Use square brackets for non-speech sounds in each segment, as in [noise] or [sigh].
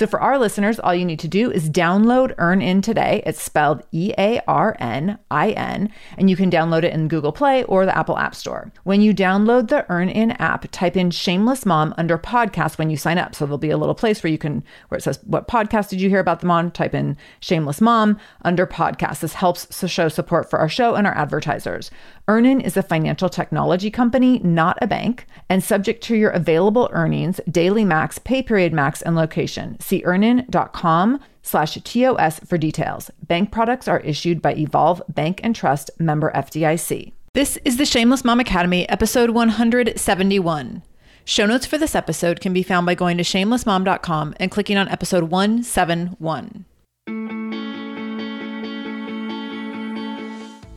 So for our listeners, all you need to do is download EarnIn today. It's spelled E A R N I N, and you can download it in Google Play or the Apple App Store. When you download the EarnIn app, type in Shameless Mom under podcast when you sign up. So there'll be a little place where you can where it says what podcast did you hear about them on? Type in Shameless Mom under podcast. This helps to show support for our show and our advertisers. EarnIn is a financial technology company, not a bank, and subject to your available earnings, daily max, pay period max, and location. See earnin.com slash TOS for details. Bank products are issued by Evolve Bank and Trust member FDIC. This is the Shameless Mom Academy, episode 171. Show notes for this episode can be found by going to shamelessmom.com and clicking on episode 171.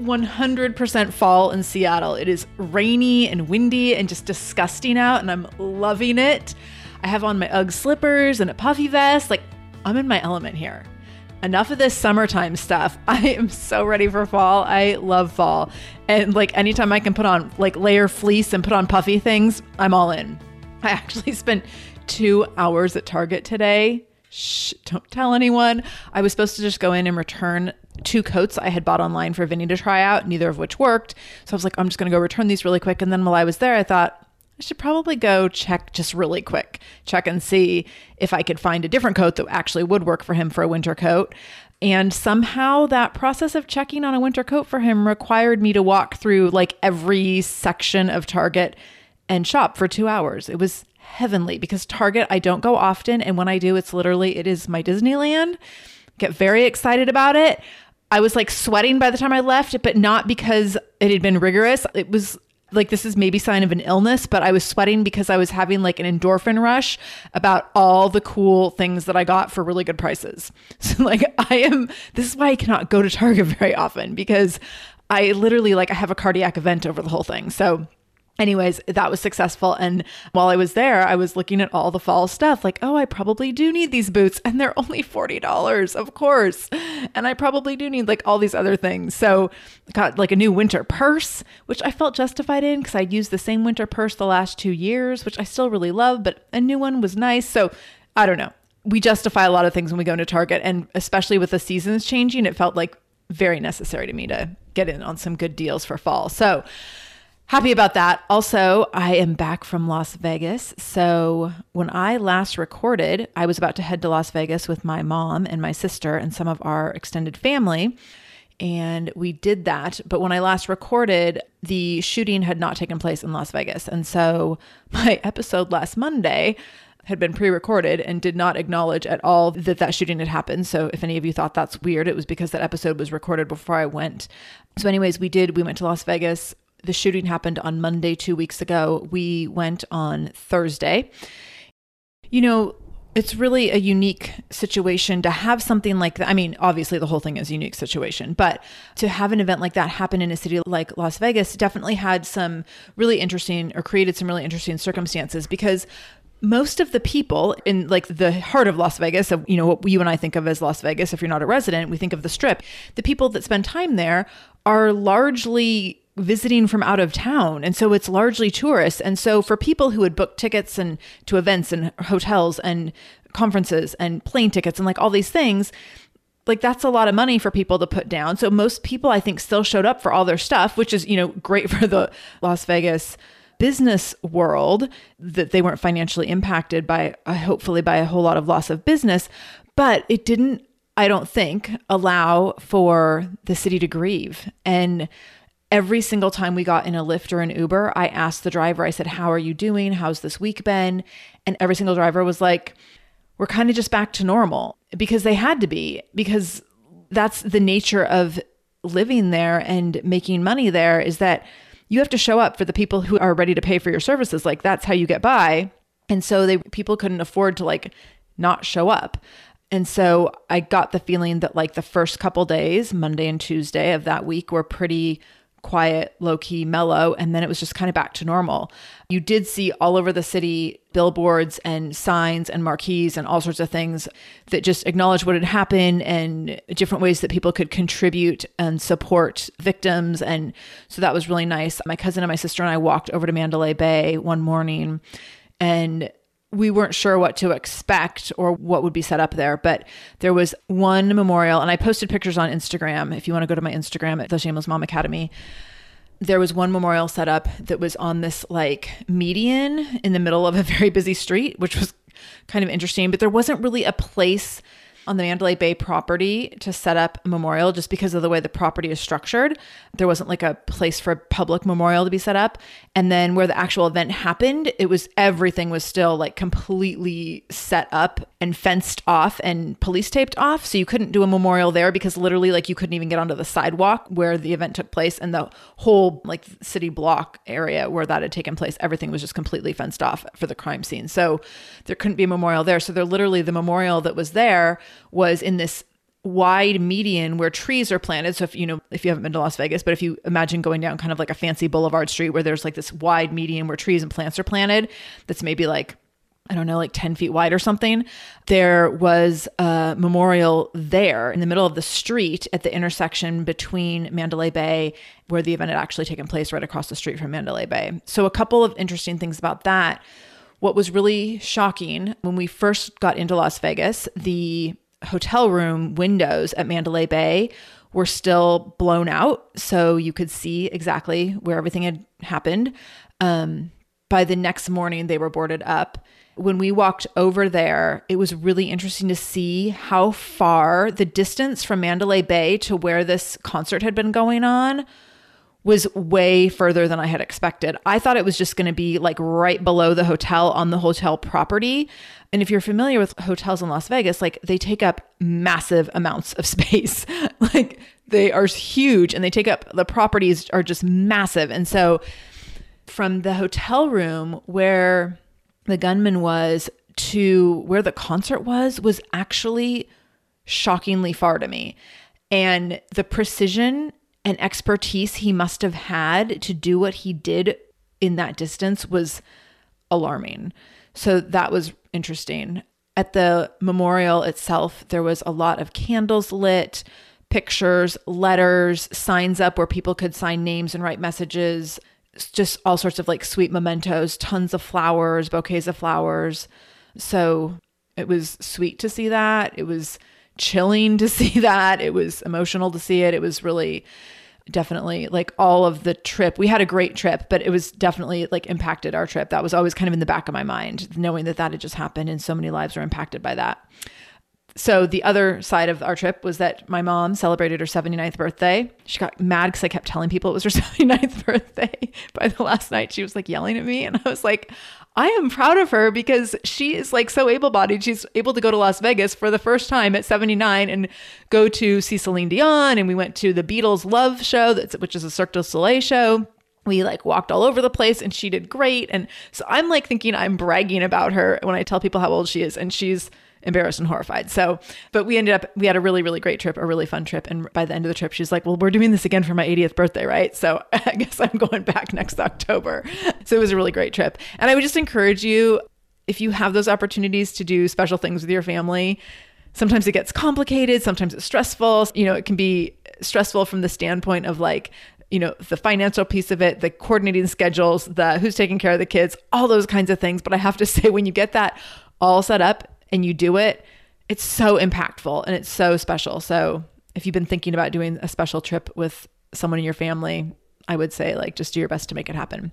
100% fall in Seattle. It is rainy and windy and just disgusting out, and I'm loving it. I have on my Ugg slippers and a puffy vest. Like, I'm in my element here. Enough of this summertime stuff. [laughs] I am so ready for fall. I love fall. And like anytime I can put on like layer fleece and put on puffy things, I'm all in. I actually [laughs] spent two hours at Target today. Shh, don't tell anyone. I was supposed to just go in and return two coats I had bought online for Vinny to try out, neither of which worked. So I was like, I'm just going to go return these really quick. And then while I was there, I thought, I should probably go check just really quick, check and see if I could find a different coat that actually would work for him for a winter coat. And somehow that process of checking on a winter coat for him required me to walk through like every section of Target and shop for two hours. It was heavenly because Target, I don't go often. And when I do, it's literally, it is my Disneyland. Get very excited about it. I was like sweating by the time I left, but not because it had been rigorous. It was like this is maybe sign of an illness, but I was sweating because I was having like an endorphin rush about all the cool things that I got for really good prices. [laughs] So like I am this is why I cannot go to Target [laughs] very often because I literally like I have a cardiac event over the whole thing. So anyways, that was successful. And while I was there, I was looking at all the fall stuff like, oh, I probably do need these boots. And they're only $40, of course. And I probably do need like all these other things. So got like a new winter purse, which I felt justified in because I'd used the same winter purse the last two years, which I still really love, but a new one was nice. So I don't know. We justify a lot of things when we go into Target. And especially with the seasons changing, it felt like very necessary to me to get in on some good deals for fall. So, happy about that. Also, I am back from Las Vegas. So, when I last recorded, I was about to head to Las Vegas with my mom and my sister and some of our extended family. And we did that. But when I last recorded, the shooting had not taken place in Las Vegas. And so, [laughs] my episode last Monday had been pre-recorded and did not acknowledge at all that that shooting had happened. So if any of you thought that's weird, it was because that episode was recorded before I went. So anyways, we did we went to Las Vegas the shooting happened on Monday 2 weeks ago. We went on Thursday. You know, it's really a unique situation to have something like that. I mean, obviously the whole thing is a unique situation, but to have an event like that happen in a city like Las Vegas definitely had some really interesting or created some really interesting circumstances because most of the people in like the heart of Las Vegas, you know, what you and I think of as Las Vegas, if you're not a resident, we think of the strip. The people that spend time there are largely visiting from out of town and so it's largely tourists. And so for people who had booked tickets and to events and hotels and conferences and plane tickets and like all these things like that's a lot of money for people to put down. So most people i think still showed up for all their stuff which is you know great [laughs] for the las vegas business world that they weren't financially impacted by uh, hopefully by a whole lot of loss of business. But it didn't i don't think allow for the city to grieve. And every single time we got in a Lyft or an Uber, I asked the driver, I said, How are you doing? How's this week been? And every single driver was like, We're kind of just back to normal because they had to be, because that's the nature of living there and making money there is that you have to show up for the people who are ready to pay for your services. Like that's how you get by. And so they people couldn't afford to like not show up. And so I got the feeling that like the first couple days, Monday and Tuesday of that week were pretty quiet, low key, mellow, and then it was just kind of back to normal. You did see all over the city billboards and signs and marquees and all sorts of things that just acknowledge what had happened and different ways that people could contribute and support victims. And so that was really nice. My cousin and my sister and I walked over to Mandalay Bay one morning and we weren't sure what to expect or what would be set up there, but there was one memorial, and I posted pictures on Instagram. If you want to go to my Instagram at the Shameless Mom Academy, there was one memorial set up that was on this like median in the middle of a very busy street, which was kind of interesting, but there wasn't really a place on the Mandalay Bay property to set up a memorial just because of the way the property is structured. There wasn't like a place for a public memorial to be set up. And then where the actual event happened, it was everything was still like completely set up and fenced off and police taped off. So you couldn't do a memorial there because literally like you couldn't even get onto the sidewalk where the event took place and the whole like city block area where that had taken place, everything was just completely fenced off for the crime scene. So there couldn't be a memorial there. So they're literally the memorial that was there was in this wide median where trees are planted. So if you know, if you haven't been to Las Vegas, but if you imagine going down kind of like a fancy boulevard street where there's like this wide median where trees and plants are planted, that's maybe like I don't know, like 10 feet wide or something. There was a memorial there in the middle of the street at the intersection between Mandalay Bay, where the event had actually taken place, right across the street from Mandalay Bay. So, a couple of interesting things about that. What was really shocking when we first got into Las Vegas, the hotel room windows at Mandalay Bay were still blown out. So you could see exactly where everything had happened. Um, by the next morning, they were boarded up. When we walked over there, it was really interesting to see how far the distance from Mandalay Bay to where this concert had been going on was way further than I had expected. I thought it was just going to be like right below the hotel on the hotel property. And if you're familiar with hotels in Las Vegas, like they take up massive amounts of [laughs] space. like they are huge and they take up the properties are just massive. And so from the hotel room where the gunman was to where the concert was was actually shockingly far to me. And the precision and expertise he must have had to do what he did in that distance was alarming. So that was interesting. At the memorial itself, there was a lot of candles lit, pictures, letters, signs up where people could sign names and write messages, just all sorts of like sweet mementos, tons of flowers, bouquets of flowers. So it was sweet to see that. It was chilling to [laughs] see that. It was emotional to see it. It was really definitely like all of the trip. We had a great trip, but it was definitely like impacted our trip. That was always kind of in the back of my mind, knowing that that had just happened and so many lives were impacted by that. So the other side of our trip was that my mom celebrated her 79th birthday. She got mad because I kept telling people it was her [laughs] 79th birthday. By the last night, she was like yelling at me. And I was like, I am proud of her because she is like so able bodied. She's able to go to Las Vegas for the first time at 79 and go to see Celine Dion. And we went to the Beatles Love Show, which is a Cirque du Soleil show. we like walked all over the place and she did great. And so I'm like thinking I'm bragging about her when I tell people how old she is. And she's embarrassed and horrified. So, but we ended up, we had a really, really great trip, a really fun trip. And by the end of the trip, she's like, well, we're doing this again for my 80th birthday, right? So [laughs] I guess I'm going back next October. So it was a really great trip. And I would just encourage you, if you have those opportunities to do special things with your family, sometimes it gets complicated, sometimes it's stressful. You know, it can be stressful from the standpoint of like, you know, the financial piece of it, the coordinating schedules, the who's taking care of the kids, all those kinds of things. But I have to [laughs] say, when you get that all set up and you do it, it's so impactful and it's so special. So if you've been thinking about doing a special trip with someone in your family, I would say like just do your best to make it happen.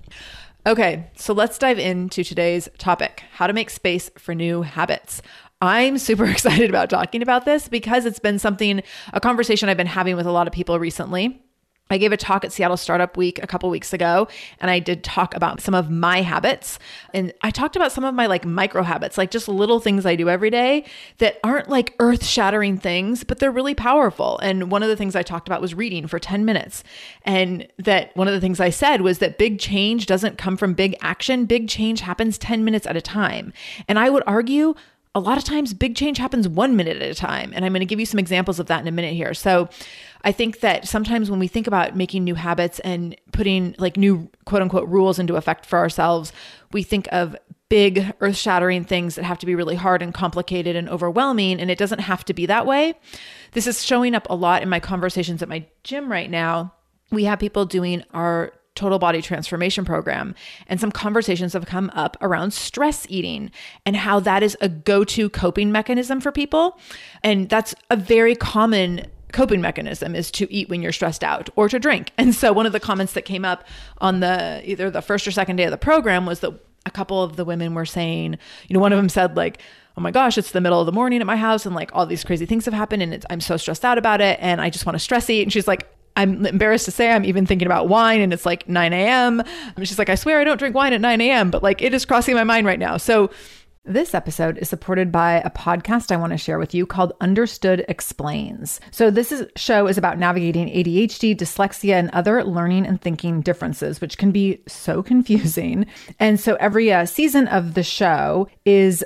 Okay, so let's dive into today's topic how to make space for new habits. I'm super [laughs] excited about talking about this because it's been something, a conversation I've been having with a lot of people recently. I gave a talk at Seattle Startup Week a couple weeks ago, and I did talk about some of my habits. And I talked about some of my like micro habits, like just little things I do every day that aren't like earth shattering things, but they're really powerful. And one of the things I talked about was reading for 10 minutes. And that one of the things I said was that big change doesn't come from big action, big change happens 10 minutes at a time. And I would argue, a lot of times big change happens one minute at a time. And I'm going to give you some examples of that in a minute here. So I think that sometimes when we think about making new habits and putting like new quote unquote rules into effect for ourselves, we think of big earth shattering things that have to be really hard and complicated and overwhelming. And it doesn't have to be that way. This is showing up a lot in my conversations at my gym right now. We have people doing our total body transformation program. And some conversations have come up around stress eating and how that is a go to coping mechanism for people. And that's a very common coping mechanism is to eat when you're stressed out or to drink. And so one of the comments that came up on the either the first or second day of the program was that a couple of the women were saying, you know, one of them said like, "Oh my gosh, it's the middle of the morning at my house and like all these crazy things have happened and I'm so stressed out about it and I just want to stress eat." And she's like, I'm embarrassed to say I'm even thinking about wine and it's like 9 a.m. She's like, I swear I don't drink wine at 9 a.m., but like it is crossing my mind right now. So this episode is supported by a podcast I want to share with you called Understood Explains. So, this is, show is about navigating ADHD, dyslexia, and other learning and thinking differences, which can be so [laughs] confusing. And so, every uh, season of the show is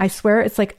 I swear it's like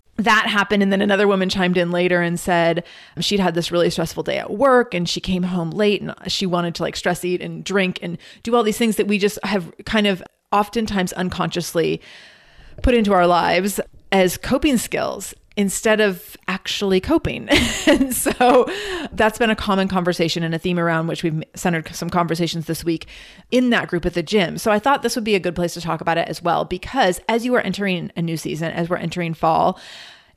that happened and then another woman chimed in later and said she'd had this really stressful day at work and she came home late and she wanted to like stress eat and drink and do all these things that we just have kind of oftentimes unconsciously put into our lives as coping skills instead of actually coping. [laughs] and so that's been a common conversation and a theme around which we've centered some conversations this week in that group at the gym. So I thought this would be a good place to talk about it as well because as you are entering a new season, as we're entering fall,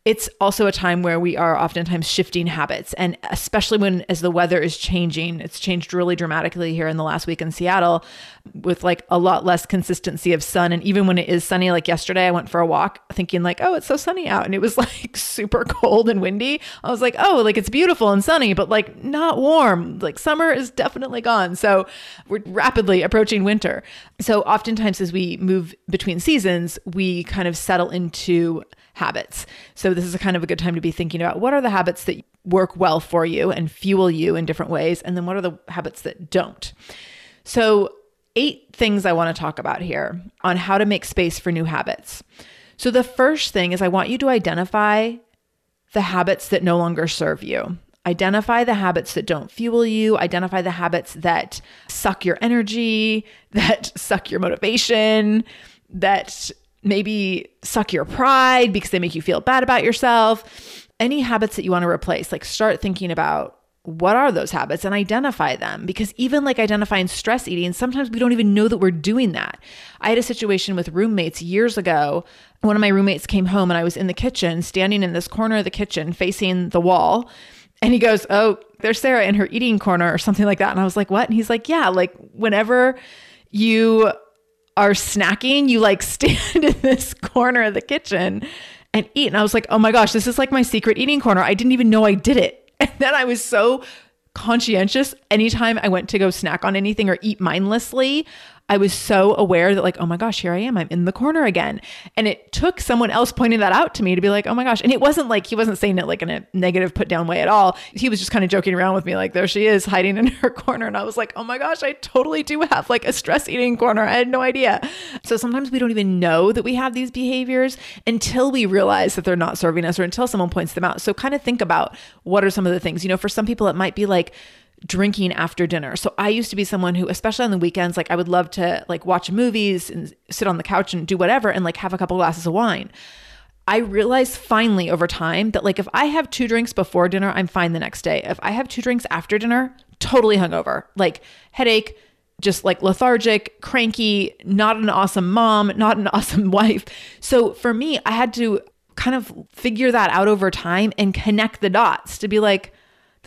it's also a time where we are oftentimes shifting habits. And especially when, as the weather is changing, it's changed really dramatically here in the last week in Seattle with like a lot less consistency of sun. And even when it is sunny, like yesterday, I went for a walk thinking, like, oh, it's so sunny out. And it was [laughs] like super cold and windy. I was like, oh, like it's beautiful and sunny, but like not warm. Like summer is definitely gone. So we're rapidly approaching winter. So oftentimes, as we move between seasons, we kind of settle into habits. So this is a kind of a good time to be thinking about what are the habits that work well for you and fuel you in different ways and then what are the habits that don't. So eight things I want to talk about here on how to make space for new habits. So the first thing is I want you to identify the habits that no longer serve you. Identify the habits that don't fuel you, identify the habits that suck your energy, [laughs] that suck your motivation, that maybe suck your pride because they make you feel bad about yourself. Any habits that you want to replace, like start thinking about what are those habits and identify them because even like identifying stress eating sometimes we don't even know that we're doing that. I had a situation with roommates years ago. One of my roommates came home and i was in the kitchen standing in this corner of the kitchen facing the wall and he goes oh there's sarah in her eating corner or something like that. And i was like what? And he's like yeah like whenever you are snacking, you like [laughs] stand in this corner of the kitchen and eat. And I was like, oh my gosh, this is like my secret eating corner. I didn't even know I did it. [laughs] And then I was so conscientious anytime I went to go snack on anything or eat mindlessly. I was so aware that, like, oh my gosh, here I am. I'm in the corner again. And it took someone else pointing that out to me to be like, oh my gosh. And it wasn't like he wasn't saying it like in a negative put down way at all. He was just kind of joking around with me, like, there she is hiding in [laughs] her corner. And I was like, oh my gosh, I totally do have like a stress eating corner. I had no idea. So sometimes we don't even know that we have these behaviors until we realize that they're not serving us or until someone points them out. So kind of think about what are some of the things, you know, for some people, it might be like, drinking after dinner. So I used to be someone who, especially on the weekends, like I would love to like watch movies and sit on the couch and do whatever and like have a couple glasses of wine. I realized finally over time that like if I have two drinks before dinner, I'm fine the next day. If I have two drinks after dinner, totally hungover, like headache, just like lethargic, cranky, not an awesome mom, not an [laughs] awesome wife. So for me, I had to kind of figure that out over time and connect the dots to be like,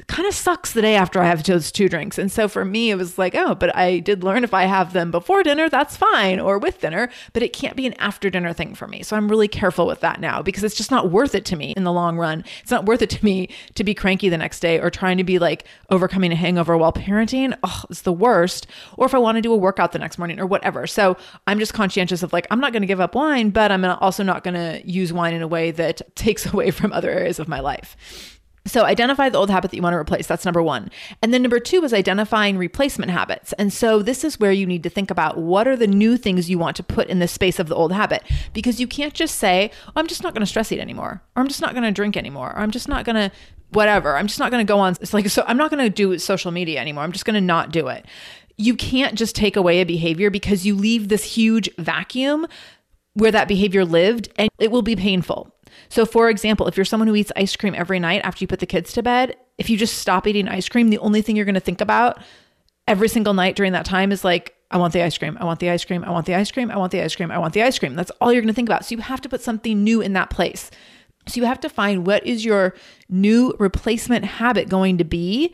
kind of sucks the day after I have those two drinks. And so for me, it was like, oh, but I did learn if I have them before dinner, that's fine, or with dinner, but it can't be an after dinner thing for me. So I'm really careful with that now because it's just not worth it to me in the long run. It's not worth it to me to be cranky the next day or trying to be like overcoming a hangover while parenting. Oh, it's the worst. Or if I want to do a workout the next morning or whatever. So I'm just conscientious of like, I'm not going to give up wine, but I'm also not going to use wine in a way that [laughs] takes away from other areas of my life. So identify the old habit that you want to replace. That's number one. And then number two is identifying replacement habits. And so this is where you need to think about what are the new things you want to put in the space of the old habit. Because you can't just say, oh, I'm just not going to stress eat anymore, or I'm just not going to drink anymore, or I'm just not going to whatever. I'm just not going to go on. It's like, so I'm not going to do social media anymore. I'm just going to not do it. You can't just take away a behavior because you leave this huge vacuum where that behavior lived and it will be painful. So, for example, if you're someone who eats ice cream every night after you put the kids to bed, if you just stop eating ice cream, the only thing you're going to think about every single night during that time is like, I want the ice cream. I want the ice cream. I want the ice cream. I want the ice cream. I want the ice cream. That's all you're going to think about. So you have to put something new in that place. So you have to find what is your new replacement habit going to be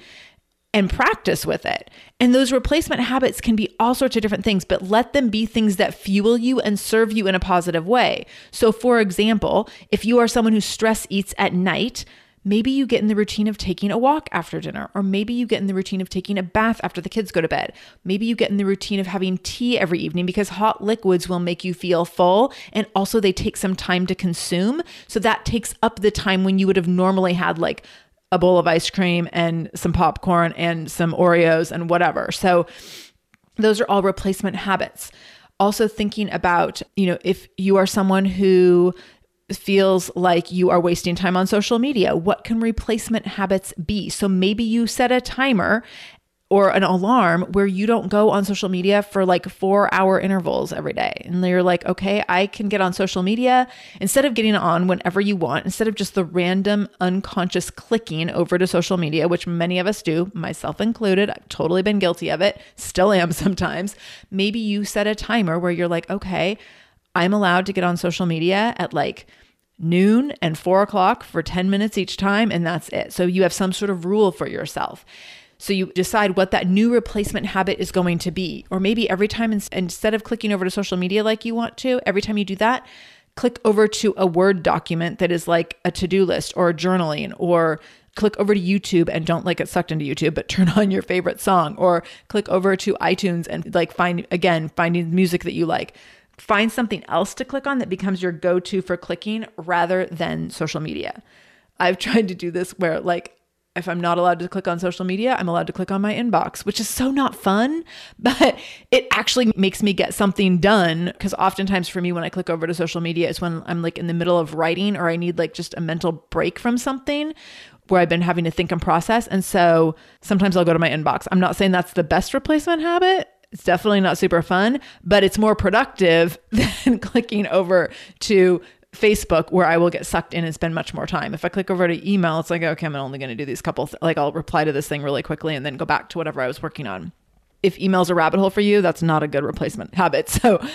and practice with it. And those replacement habits can be all sorts of different things, but let them be things that fuel you and serve you in a positive way. So, for example, if you are someone who stress eats at night, Maybe you get in the routine of taking a walk after dinner, or maybe you get in the routine of taking a bath after the kids go to bed. Maybe you get in the routine of having tea every evening because hot liquids will make you feel full and also they take some time to consume. So that takes up the time when you would have normally had like a bowl of ice cream and some popcorn and some Oreos and whatever. So those are all replacement habits. Also thinking about, you know, if you are someone who feels like you are wasting time on social media, what can replacement habits be? So maybe you set a timer or an alarm where you don't go on social media for like four hour intervals every day. And you're like, okay, I can get on social media instead of getting on whenever you want, instead of just the random unconscious clicking over to social media, which many of us do, myself included. I've totally been guilty of it, still am [laughs] sometimes. Maybe you set a timer where you're like, okay, I'm allowed to get on social media at like noon and four o'clock for 10 minutes each time, and that's it. So you have some sort of rule for yourself. So you decide what that new replacement habit is going to be. Or maybe every time instead of clicking over to social media like you want to, every time you do that, click over to a Word document that is like a to do list or journaling or click over to YouTube and don't like get sucked into YouTube, but [laughs] turn on your favorite song or click over to iTunes and like find again, finding music that you like. Find something else to click on that becomes your go to for clicking rather than social media. I've [laughs] tried to do this where like if I'm not allowed to click on social media, I'm allowed to click on my inbox, which is so not fun, [laughs] but it actually makes me get something done. Because oftentimes for me, when I click over to social media, is when I'm like in the middle of writing or I need like just a mental break from something where I've been having to think and process. And so sometimes I'll go to my inbox. I'm not saying that's the best replacement habit. It's definitely not super fun, but it's more productive [laughs] than clicking over to Facebook where I will get sucked in and spend much more time. If I click over to email, it's like, okay, I'm only going to do these couple, th- like I'll reply to this thing really quickly and then go back to whatever I was working on. If email's a rabbit hole for you, that's not a good replacement [laughs] habit. So,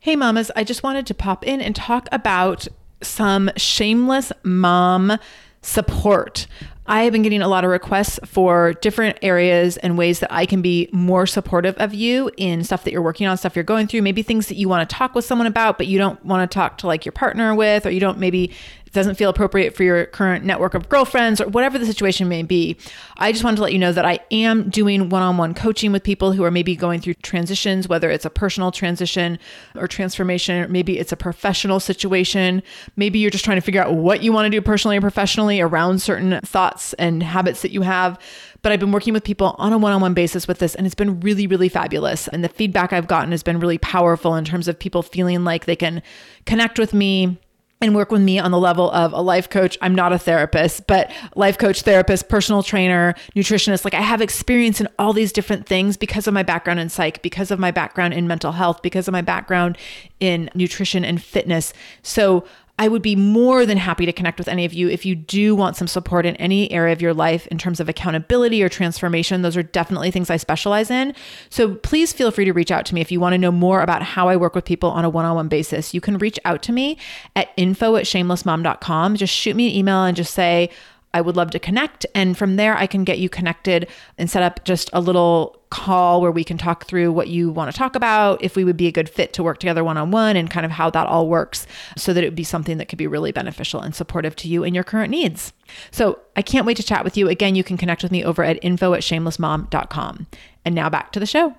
hey, mamas, I just wanted to pop in and talk about some shameless mom support. I have been getting a lot of requests for different areas and ways that I can be more supportive of you in stuff that you're working on, stuff you're going through, maybe things that you want to talk with someone about, but you don't want to talk to like your partner with, or you don't maybe doesn't feel appropriate for your current network of girlfriends or whatever the situation may be. I just wanted to let you know that I am doing one on one coaching with people who are maybe going through transitions, whether it's a personal transition or transformation, or maybe it's a professional situation. Maybe you're just trying to figure out what you want to do personally or professionally around certain thoughts and habits that you have but I've been working with people on a one on one basis with this, and it's been really, really fabulous. And the feedback I've gotten has been really powerful in terms of people feeling like they can connect with me and work with me on the level of a life coach. I'm not a therapist, but life coach, therapist, personal trainer, nutritionist. Like I have experience in all these different things because of my background in psych, because of my background in mental health, because of my background in nutrition and fitness. So I would be more than happy to connect with any of you if you do want some support in any area of your life in terms of accountability or transformation. Those are definitely things I specialize in. So please feel free to reach out to me if you want to know more about how I work with people on a one on one basis. You can reach out to me at info at shamelessmom.com. Just shoot me an email and just say, I would love to connect. And from there, I can get you connected and set up just a little call where we can talk through what you want to talk about, if we would be a good fit to work together one on one, and kind of how that all works so that it would be something that could be really beneficial and supportive to you and your current needs. So I can't wait to chat with you. Again, you can connect with me over at info at shamelessmom.com. And now back to the show.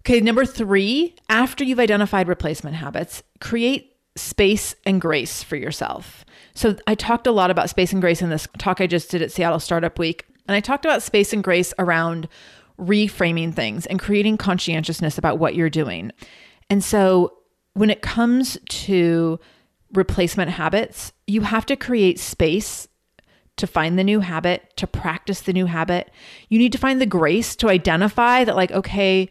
Okay, number three, after you've identified replacement habits, create space and grace for yourself. So I talked a lot about space and grace in this talk I just did at Seattle Startup Week. And I talked about space and grace around reframing things and creating conscientiousness about what you're doing. And so when it comes to replacement habits, you have to create space to find the new habit, to practice the new habit. You need to find the grace to identify that, like, okay,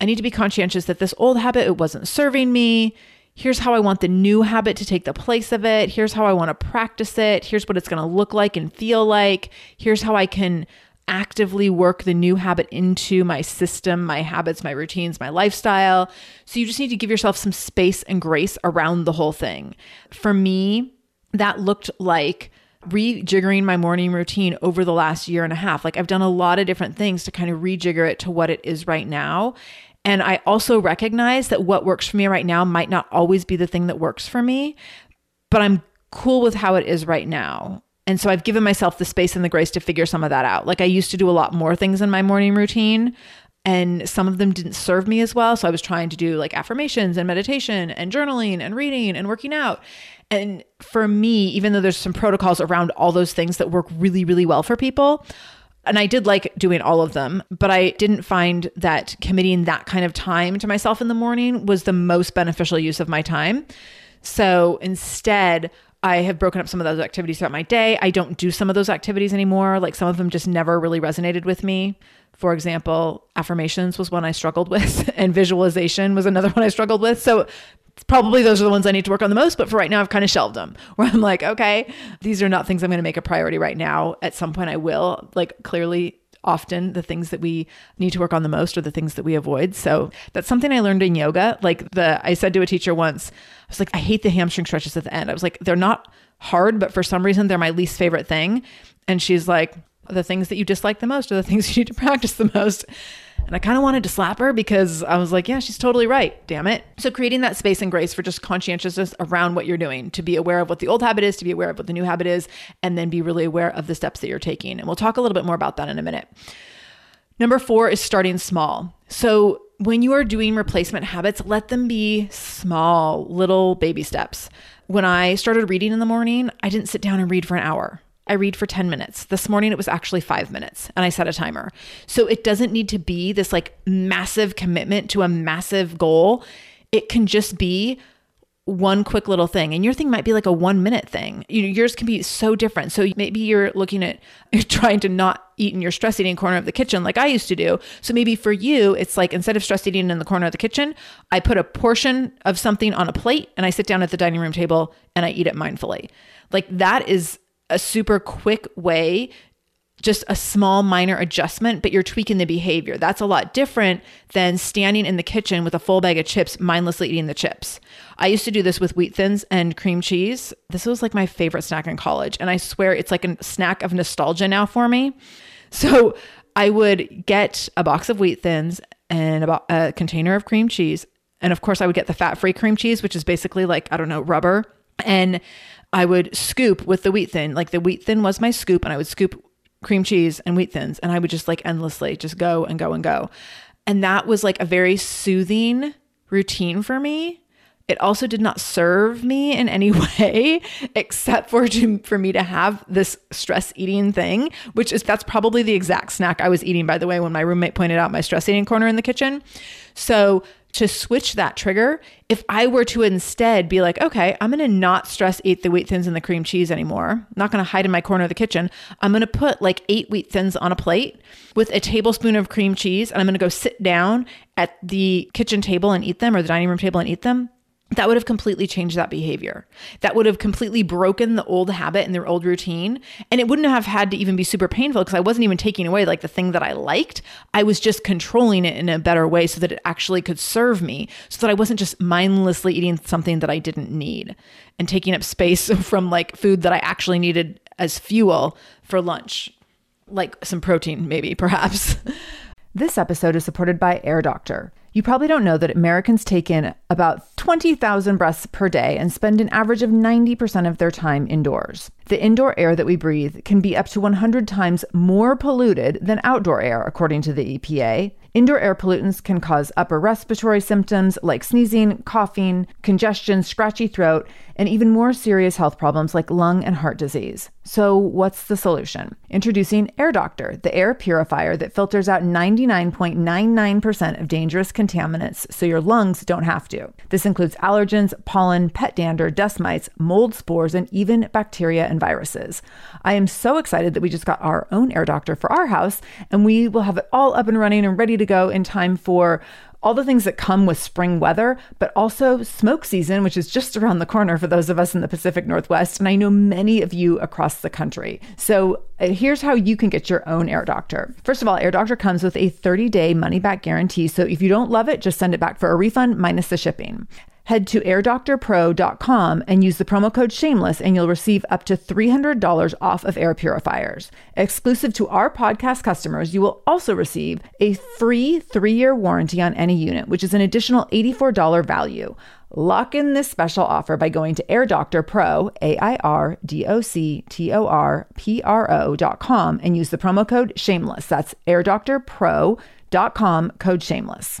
I need to be conscientious that this old habit, it wasn't serving me here's how I want the new habit to take the place of it. Here's how I want to practice it. Here's what it's going to look like and feel like. Here's how I can actively work the new habit into my system, my habits, my routines, my lifestyle. So you just need to give yourself some space and grace around the whole thing. For me, that looked like rejiggering my morning routine over the last year and a half. Like I've done a lot of different things to kind of rejigger it to what it is right now. And I also recognize that what works for me right now might not always be the thing that works for me, but I'm cool with how it is right now. And so I've given myself the space and the grace to figure some of that out. Like I used to do a lot more things in my morning routine and some of them didn't serve me as well. So I was trying to do like affirmations and meditation and journaling and reading and working out. And for me, even though there's some protocols around all those things that work really, really well for people, and I did like doing all of them, but I didn't find that committing that kind of time to myself in the morning was the most beneficial use of my time. So instead, I have broken up some of those activities throughout my day. I don't do some of those activities anymore. Like some of them just never really resonated with me. For example, affirmations was one I struggled [laughs] with, and visualization was another one I struggled with. So probably those are the ones I need to work on the most. But for right now, I've kind of shelved them [laughs] where I'm like, okay, these are not things I'm going to make a priority right now. At some point, I will. Like, clearly, often the things that we need to work on the most are the things that we avoid. So that's something I learned in yoga. Like the I said to a teacher once, I was like, I hate the hamstring stretches at the end. I was like, they're not hard, but for some reason they're my least favorite thing. And she's like, the things that you dislike the most are the things [laughs] you need to practice the most. And I kind of wanted to slap her because I was like, yeah, she's totally right. Damn it. So creating that space and grace for just conscientiousness around what you're doing, to be aware of what the old habit is, to be aware of what the new habit is, and then be really aware of the steps that you're taking. And we'll talk a little bit more about that in a minute. Number four is starting small. So when you are doing replacement habits, let them be small, little baby steps. When I started reading in the morning, I didn't sit down and read for an hour. I read for 10 minutes. This morning it was actually five minutes and I set a timer. So it doesn't need to be this like massive commitment to a massive goal. It can just be one quick little thing and your thing might be like a one minute thing you know yours can be so different so maybe you're looking at [laughs] you're trying to not eat in your stress eating corner of the kitchen like i used to do so maybe for you it's like instead of stress eating in the corner of the kitchen i put a portion of something on a plate and i sit down at the dining room table and i eat it mindfully like that is a super quick way just a small minor adjustment, but you're tweaking the behavior. That's a lot different than standing in the kitchen with a full bag of chips, mindlessly eating the chips. I used to do this with wheat thins and cream cheese. This was like my favorite snack in college. And I swear it's like a snack of nostalgia now for me. [laughs] So I would get a box of wheat thins and about a container of cream cheese. And of course, I would get the fat free cream cheese, which is basically like, I don't know, rubber. And I would scoop with the wheat thin. Like the wheat thin was my scoop, and I would scoop cream cheese and wheat thins, and I would just like endlessly just go and go and go. And that was like a very soothing routine for me. It also did not serve me in any [laughs] way except for to, for me to have this stress eating thing, which is that's probably the exact snack I was eating by the way when my roommate pointed out my stress eating corner in the kitchen. So to switch that trigger, if I were to instead be like, okay, I'm to not stress eat the wheat thins and the cream cheese anymore, I'm not to hide in my corner of the kitchen. I'm to put like eight wheat thins on a plate with a tablespoon of cream cheese, and I'm to go sit down at the kitchen table and eat them or the dining room table and eat them that would have completely changed that behavior. That would have completely broken the old habit and their old routine. And it wouldn't have had to even be super painful because I wasn't even taking away like the thing that I liked. I was just controlling it in a better way so that it actually could serve me, so that I wasn't just mindlessly eating something that I didn't need and taking up space [laughs] from like food that I actually needed as fuel for lunch, like some protein, maybe, perhaps. [laughs] This episode is supported by Air Doctor. You probably don't know that Americans take in about 20,000 breaths per day and spend an average of 90% of their time indoors. The indoor air that we breathe can be up to 100 times more polluted than outdoor air, according to the EPA. Indoor air pollutants can cause upper respiratory symptoms like sneezing, coughing, congestion, scratchy throat, and even more serious health problems like lung and heart disease. So, what's the solution? Introducing Air Doctor, the air purifier that filters out 99.99% of dangerous contaminants so your lungs don't have to. This includes allergens, pollen, pet dander, dust mites, mold spores, and even bacteria and and viruses. I am so excited that we just got our own air doctor for our house, and we will have it all up and running and ready to go in time for all the things that come with spring weather, but also smoke season, which is just around the corner for those of us in the Pacific Northwest. And I know many of you across the country. So uh, here's how you can get your own Air Doctor. First of all, Air Doctor comes with a 30 day money back guarantee. So if you don't love it, just send it back for a refund minus the shipping head to airdoctorpro.com and use the promo code shameless and you'll receive up to $300 off of air purifiers exclusive to our podcast customers you will also receive a free three-year warranty on any unit which is an additional $84 value Lock in this special offer by going to airdoctorpro, A-I-R-D-O-C-T-O-R-P-R-O dot com and use the promo code shameless. That's airdoctorpro.com, code shameless.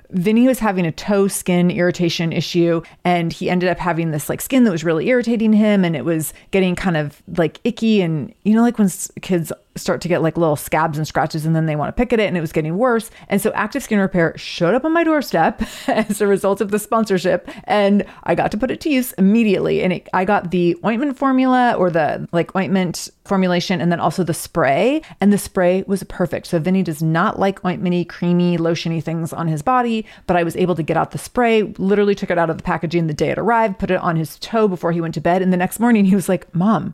Vinny was having a toe skin irritation issue and he ended up having this like skin that was really irritating him and it was getting kind of like icky and you know like when kids start to get like little scabs and scratches and then they want to pick at it and it was getting worse. And so Active Skin Repair showed up on my doorstep [laughs] as a result of the sponsorship and I got to put it to use immediately and it, I got the ointment formula or the like ointment formulation and then also the spray. And the spray was perfect. So Vinny does not like ointmenty, creamy, lotiony things on his body, but I was able to get out the spray, literally took it out of the packaging the day it arrived, put it on his toe before he went to bed. And the next morning he was like, Mom,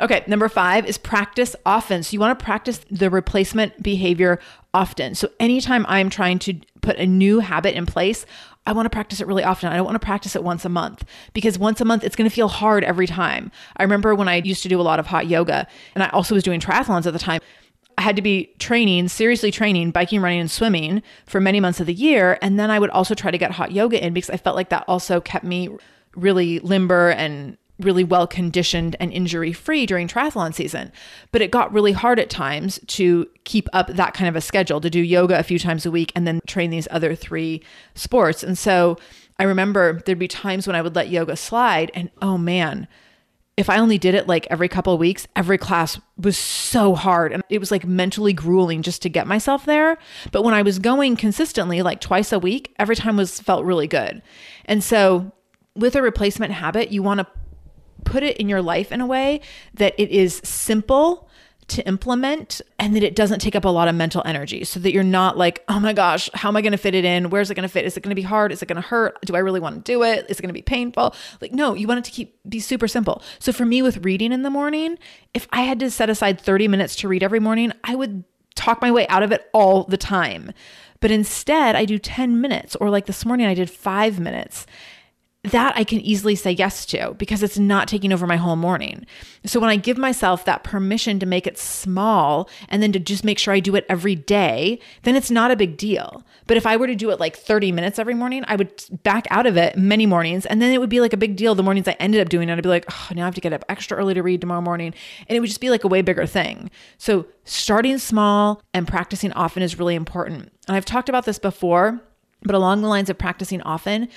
Okay, number five is practice often. So you want to practice the replacement behavior often. So anytime I'm trying to put a new habit in place, I want to practice it really often. I don't want to practice it once a month because once a month it's going to feel hard every time. I remember when I used to do a lot of hot yoga and I also was doing triathlons at the time. I had to be training, seriously training, biking, running, and swimming for many months of the year. And then I would also try to get hot yoga in because I felt like that also kept me really limber and really well conditioned and injury free during triathlon season. But it got really hard at times to keep up that kind of a schedule to do yoga a few times a week and then train these other three sports. And so I remember there'd be times when I would let yoga slide and oh man, if I only did it like every couple of weeks, every class was so hard and it was like mentally grueling just to get myself there. But when I was going consistently like twice a week, every time was felt really good. And so with a replacement habit, you want to put it in your life in a way that it is simple to implement and that it doesn't take up a lot of mental energy so that you're not like, oh my gosh, how am I going to fit it in? Where's it going to fit? Is it going to be hard? Is it going to hurt? Do I really want to do it? Is it going to be painful? Like, no, you want it to keep be super simple. So for me with reading in the morning, if I had to set aside 30 minutes to read every morning, I would talk my way out of it all the time. But instead, I do 10 minutes, or like this morning, I did five minutes that I can easily say yes to because it's not taking over my whole morning. So when I give myself that permission to make it small and then to just make sure I do it every day, then it's not a big deal. But if I were to do it like 30 minutes every morning, I would back out of it many mornings and then it would be like a big deal the mornings I ended up doing it. I'd be like, oh, now I have to get up extra early to read tomorrow morning. And it would just be like a way bigger thing. So starting small and practicing often is really important. And I've talked about this before, but along the lines of practicing often,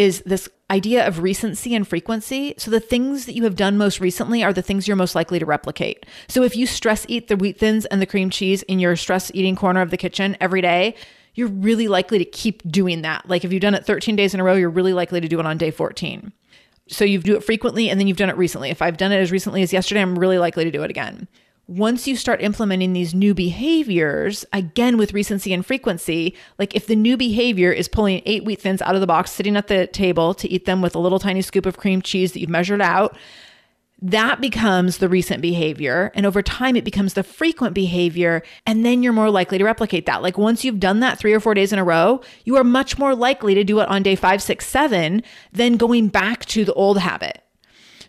is this idea of recency and frequency. So the things that you have done most recently are the things you're most likely to replicate. So if you stress eat the wheat thins and the cream cheese in your stress eating corner of the kitchen every day, you're really likely to keep doing that. Like if you've done it 13 days in a row, you're really likely to do it on day 14. So you do it frequently and then you've done it recently. If I've done it as recently as yesterday, I'm really likely to do it again. Once you start implementing these new behaviors, again with recency and frequency, like if the new behavior is pulling eight wheat thins out of the box, sitting at the table to eat them with a little tiny scoop of cream cheese that you've measured out, that becomes the recent behavior. And over time, it becomes the frequent behavior. And then you're more likely to replicate that. Like once you've done that three or four days in a row, you are much more likely to do it on day five, six, seven than going back to the old habit.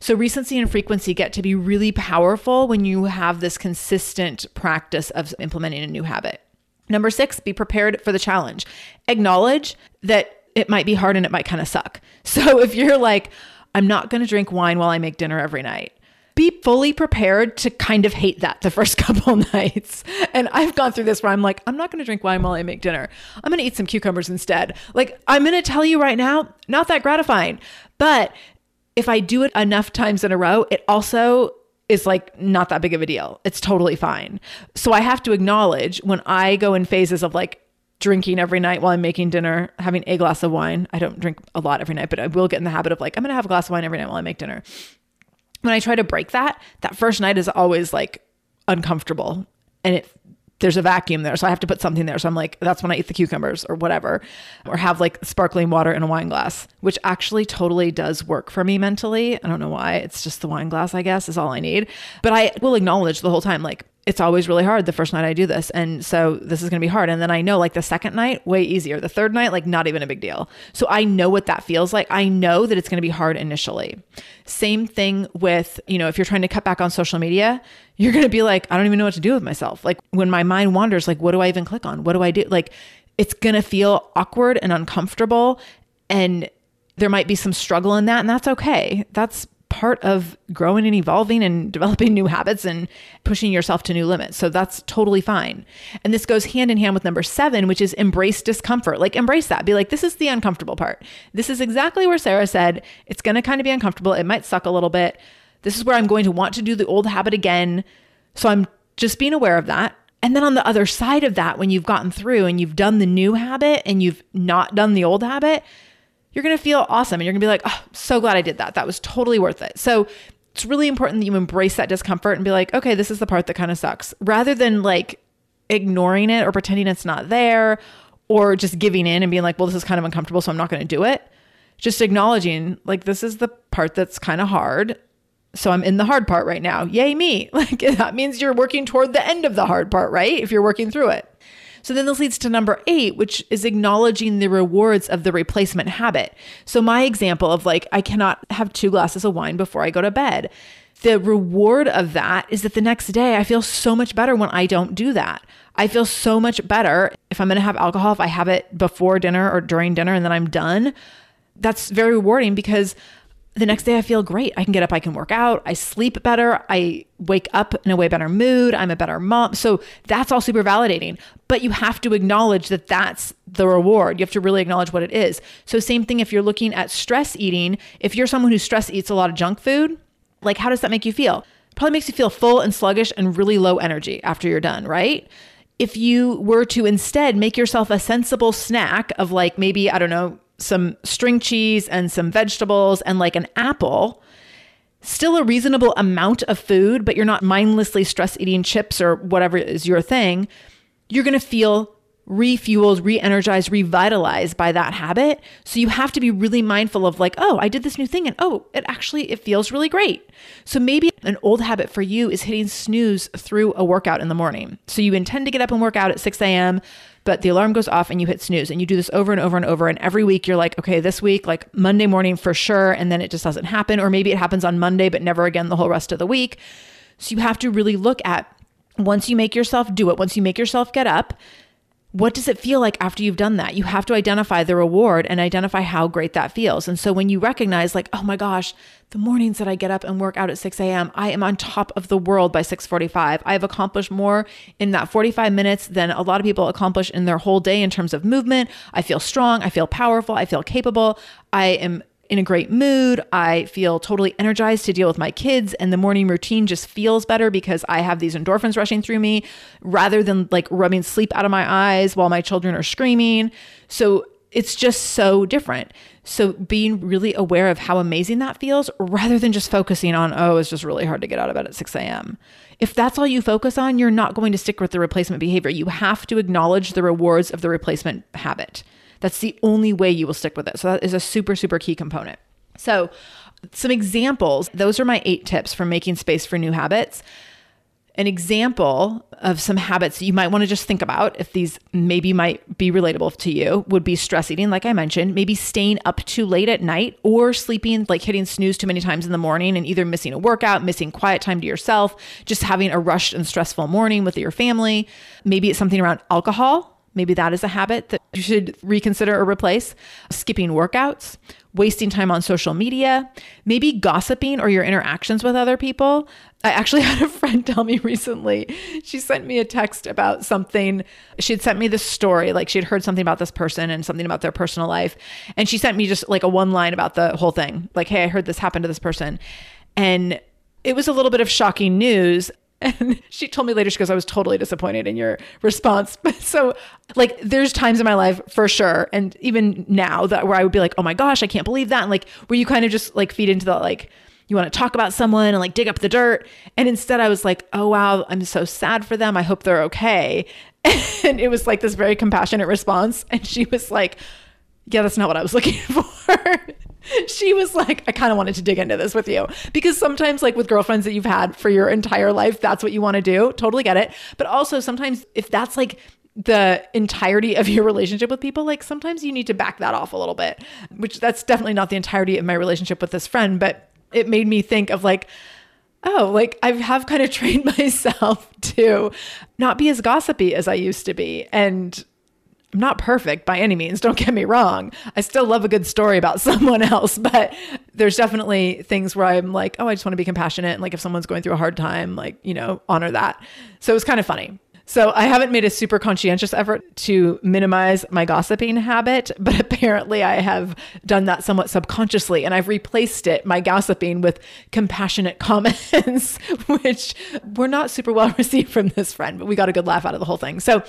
So, recency and frequency get to be really powerful when you have this consistent practice of implementing a new habit. Number six, be prepared for the challenge. Acknowledge that it might be hard and it might kind of suck. [laughs] So, if you're like, I'm not going to drink wine while I make dinner every night. Be fully prepared to kind of hate that the first [laughs] couple nights. And I've gone through this where I'm like, I'm not going to drink wine while I make dinner. I'm going to eat some cucumbers instead. Like, I'm going to tell you right now, not that gratifying. But if I do it enough times in a row, it also is like not that big of a deal. It's totally fine. So I have to acknowledge when I go in phases of like, drinking every night while I'm making dinner, having a glass of wine. I don't drink a lot every night, but I will get in the habit of like, I'm going to have a glass of wine every night while I make dinner. When I try to break that, that first night is always like uncomfortable and it there's a vacuum there. So I have to put something there. So I'm like, that's when I eat the cucumbers or whatever, or have like sparkling water in a wine glass, which actually totally does work for me mentally. I don't know why. It's just the wine glass, I guess, is all I need. But I will acknowledge the whole time, like, it's always really hard the first night I do this. And so this is going to be hard. And then I know like the second night, way easier. The third night, like not even a big deal. So I know what that feels like. I know that it's going to be hard initially. Same thing with, you know, if you're trying to cut back on social media, you're going to be like, I don't even know what to do with myself. Like when my mind wanders, like, what do I even click on? What do I do? Like it's going to feel awkward and uncomfortable. And there might be some struggle in that. And that's okay. That's part of growing and evolving and developing new habits and pushing yourself to new limits. So that's totally fine. And this goes hand in hand with number seven, which is embrace discomfort. Like, embrace that. Be like, this is the uncomfortable part. This is exactly where Sarah said it's going to kind of be uncomfortable. It might suck a little bit. This is where I'm going to want to do the old habit again. So I'm just being aware of that. And then on the other side of that, when you've gotten through and you've done the new habit and you've not done the old habit, you're going to feel awesome and you're going to be like, oh, so glad I did that. That was totally worth it. So it's really important that you embrace that discomfort and be like, okay, this is the part that kind of sucks, rather than like ignoring it or pretending it's not there or just giving in and being like, well, this is kind of uncomfortable, so I'm not going to do it. Just acknowledging, like, this is the part that's kind of hard. So I'm in the hard part right now. Yay, me. [laughs] Like, that means you're working toward the end of the hard part, right? If you're working through it. So then this leads to number eight, which is acknowledging the rewards of the replacement habit. So my example of like, I cannot have two glasses of wine before I go to bed. The reward of that is that the next day I feel so much better when I don't do that. I feel so much better if I'm going to have alcohol, if I have it before dinner or during dinner and then I'm done. That's very rewarding because the next day I feel great. I can get up, I can work out, I sleep better, I wake up in a way better mood, I'm a better mom. So that's all super validating. But you have to acknowledge that that's the reward. You have to really acknowledge what it is. So same thing if you're looking at stress eating, if you're someone who stress eats a lot of junk food, like how does that make you feel? probably makes you feel full and sluggish and really low energy after you're done, right? If you were to instead make yourself a sensible snack of like maybe, I don't know, some string cheese and some vegetables and like an apple, still a reasonable amount of food, but you're not mindlessly stress eating chips or whatever is your thing, you're going to feel refueled, re-energized, revitalized by that habit. So you have to be really mindful of like, oh, I did this new thing and oh, it actually it feels really great. So maybe an old habit for you is hitting snooze through a workout in the morning. So you intend to get up and work out at 6 a.m but the alarm goes off and you hit snooze and you do this over and over and over. And every week you're like okay this week like monday morning for sure. And then it just doesn't happen. Or maybe it happens on monday but never again the whole rest of the week. So you have to really look at once you make yourself do it once you make yourself get up what does it feel like after you've done that? You have to identify the reward and identify how great that feels. And so when you recognize, like, oh my gosh, the mornings that I get up and work out at 6 a.m., I am on top of the world by 6:45. I have accomplished more in that 45 minutes than a lot of people accomplish in their whole day in terms of movement. I feel strong. I feel powerful. I feel capable. I am in a great mood. I feel totally energized to deal with my kids, and the morning routine just feels better because I have these endorphins rushing through me rather than like rubbing sleep out of my eyes while my children are screaming. So, it's just so different. So being really aware of how amazing that feels rather than just focusing on, oh, it's just really hard to get out of bed at 6 a.m. If that's all you focus on, you're not going to stick with the replacement behavior. You have to acknowledge the rewards of the replacement habit. That's the only way you will stick with it. So that is a super, super key component. So, some examples those are my eight tips for making space for new habits an example of some habits you might want to just think about if these maybe might be relatable to you would be stress eating like i mentioned maybe staying up too late at night or sleeping like hitting snooze too many times in the morning and either missing a workout missing quiet time to yourself just having a rushed and stressful morning with your family maybe it's something around alcohol Maybe that is a habit that you should reconsider or replace. Skipping workouts, wasting time on social media, maybe gossiping or your interactions with other people. I actually [laughs] had a friend tell me recently, she sent me a text about something. She had sent me this story, like she had heard something about this person and something about their personal life. And she sent me just like a one line about the whole thing like, hey, I heard this happen to this person. And it was a little bit of shocking news. [laughs] And she told me later, she goes, I was totally disappointed in your response. [laughs] So, like, there's times in my life for sure. And even now that where I would be like, oh my gosh, I can't believe that. And like, where you kind of just like feed into the like, you want to talk about someone and like dig up the dirt. And instead, I was like, oh wow, I'm so sad for them. I hope they're okay. [laughs] And it was like this very compassionate response. And she was like, yeah, that's not what I was looking for. [laughs] she was like, I kind of wanted to dig into this with you because sometimes, like with girlfriends that you've had for your entire life, that's what you want to do. Totally get it. But also, sometimes if that's like the entirety of your relationship with people, like sometimes you need to back that off a little bit, which that's definitely not the entirety of my relationship with this friend. But it made me think of like, oh, like I have kind of [laughs] trained myself to not be as gossipy as I used to be. And I'm not perfect by any means, don't get me wrong. I still love a good story about [laughs] someone else, but there's definitely things where I'm like, oh, I just want to be compassionate. And like if someone's going through a hard time, like, you know, honor that. So it was kind of funny. So I haven't made a super conscientious effort to minimize my gossiping habit, [laughs] but apparently I have done that somewhat subconsciously and I've replaced it, my gossiping, with compassionate [laughs] comments, which were not super well received from this friend, but we got a good laugh out of the whole thing. So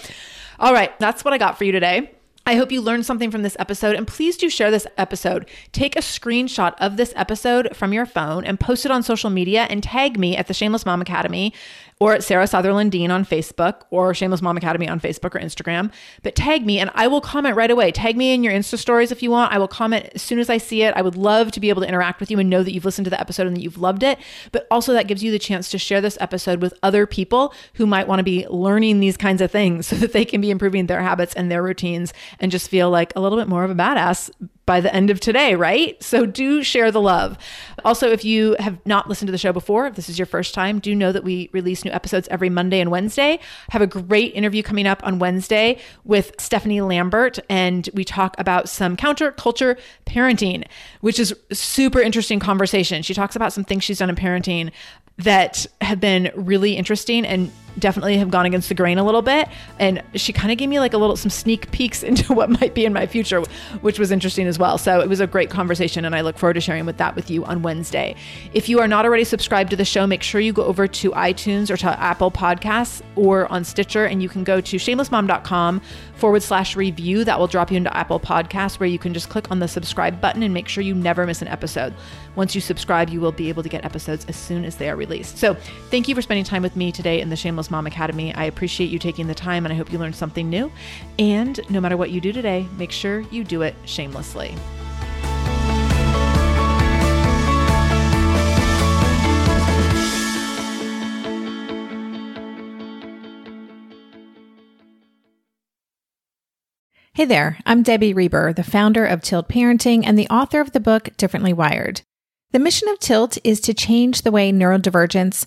all right, that's what I got for you today. I hope you learned something from this episode and please do share this episode. Take a screenshot of this episode from your phone and post it on social media and tag me at the Shameless Mom Academy or at Sarah Sutherland Dean on Facebook or Shameless Mom Academy on Facebook or Instagram. But tag me and I will comment right away. Tag me in your Insta stories if you want. I will comment as soon as I see it. I would love to be able to interact with you and know that you've listened to the episode and that you've loved it. But also, that gives you the chance to share this episode with other people who might want to be learning these kinds of things [laughs] so that they can be improving their habits and their routines and just feel like a little bit more of a badass by the end of today, right? So do share the love. Also, if you have not listened to the show before, if this is your first time, do know that we release new episodes every Monday and Wednesday. Have a great interview coming up on Wednesday with Stephanie Lambert, and we talk about some counterculture parenting, which is super interesting conversation. She talks about some things she's done in parenting that have been really interesting and definitely have gone against the grain a little bit. And she kind of gave me like a little some sneak peeks [laughs] into what might be in my future, which was interesting as well. So it was a great conversation, and I look forward to sharing with that with you on Wednesday. If you are not already subscribed to the show, make sure you go over to iTunes or to Apple Podcasts or on Stitcher, and you can go to shamelessmom.com forward slash review. That will drop you into Apple Podcasts where you can just click on the subscribe button and make sure you never miss an episode. Once you subscribe, you will be able to get episodes as soon as they are released. So thank you for spending time with me today in the Shameless Mom Academy. I appreciate you taking the time and I hope you learned something new. And no matter what you do today, make sure you do it shamelessly. Hey there, I'm Debbie Reber, the founder of Tilt Parenting and the author of the book Differently Wired. The mission of Tilt is to change the way neurodivergence,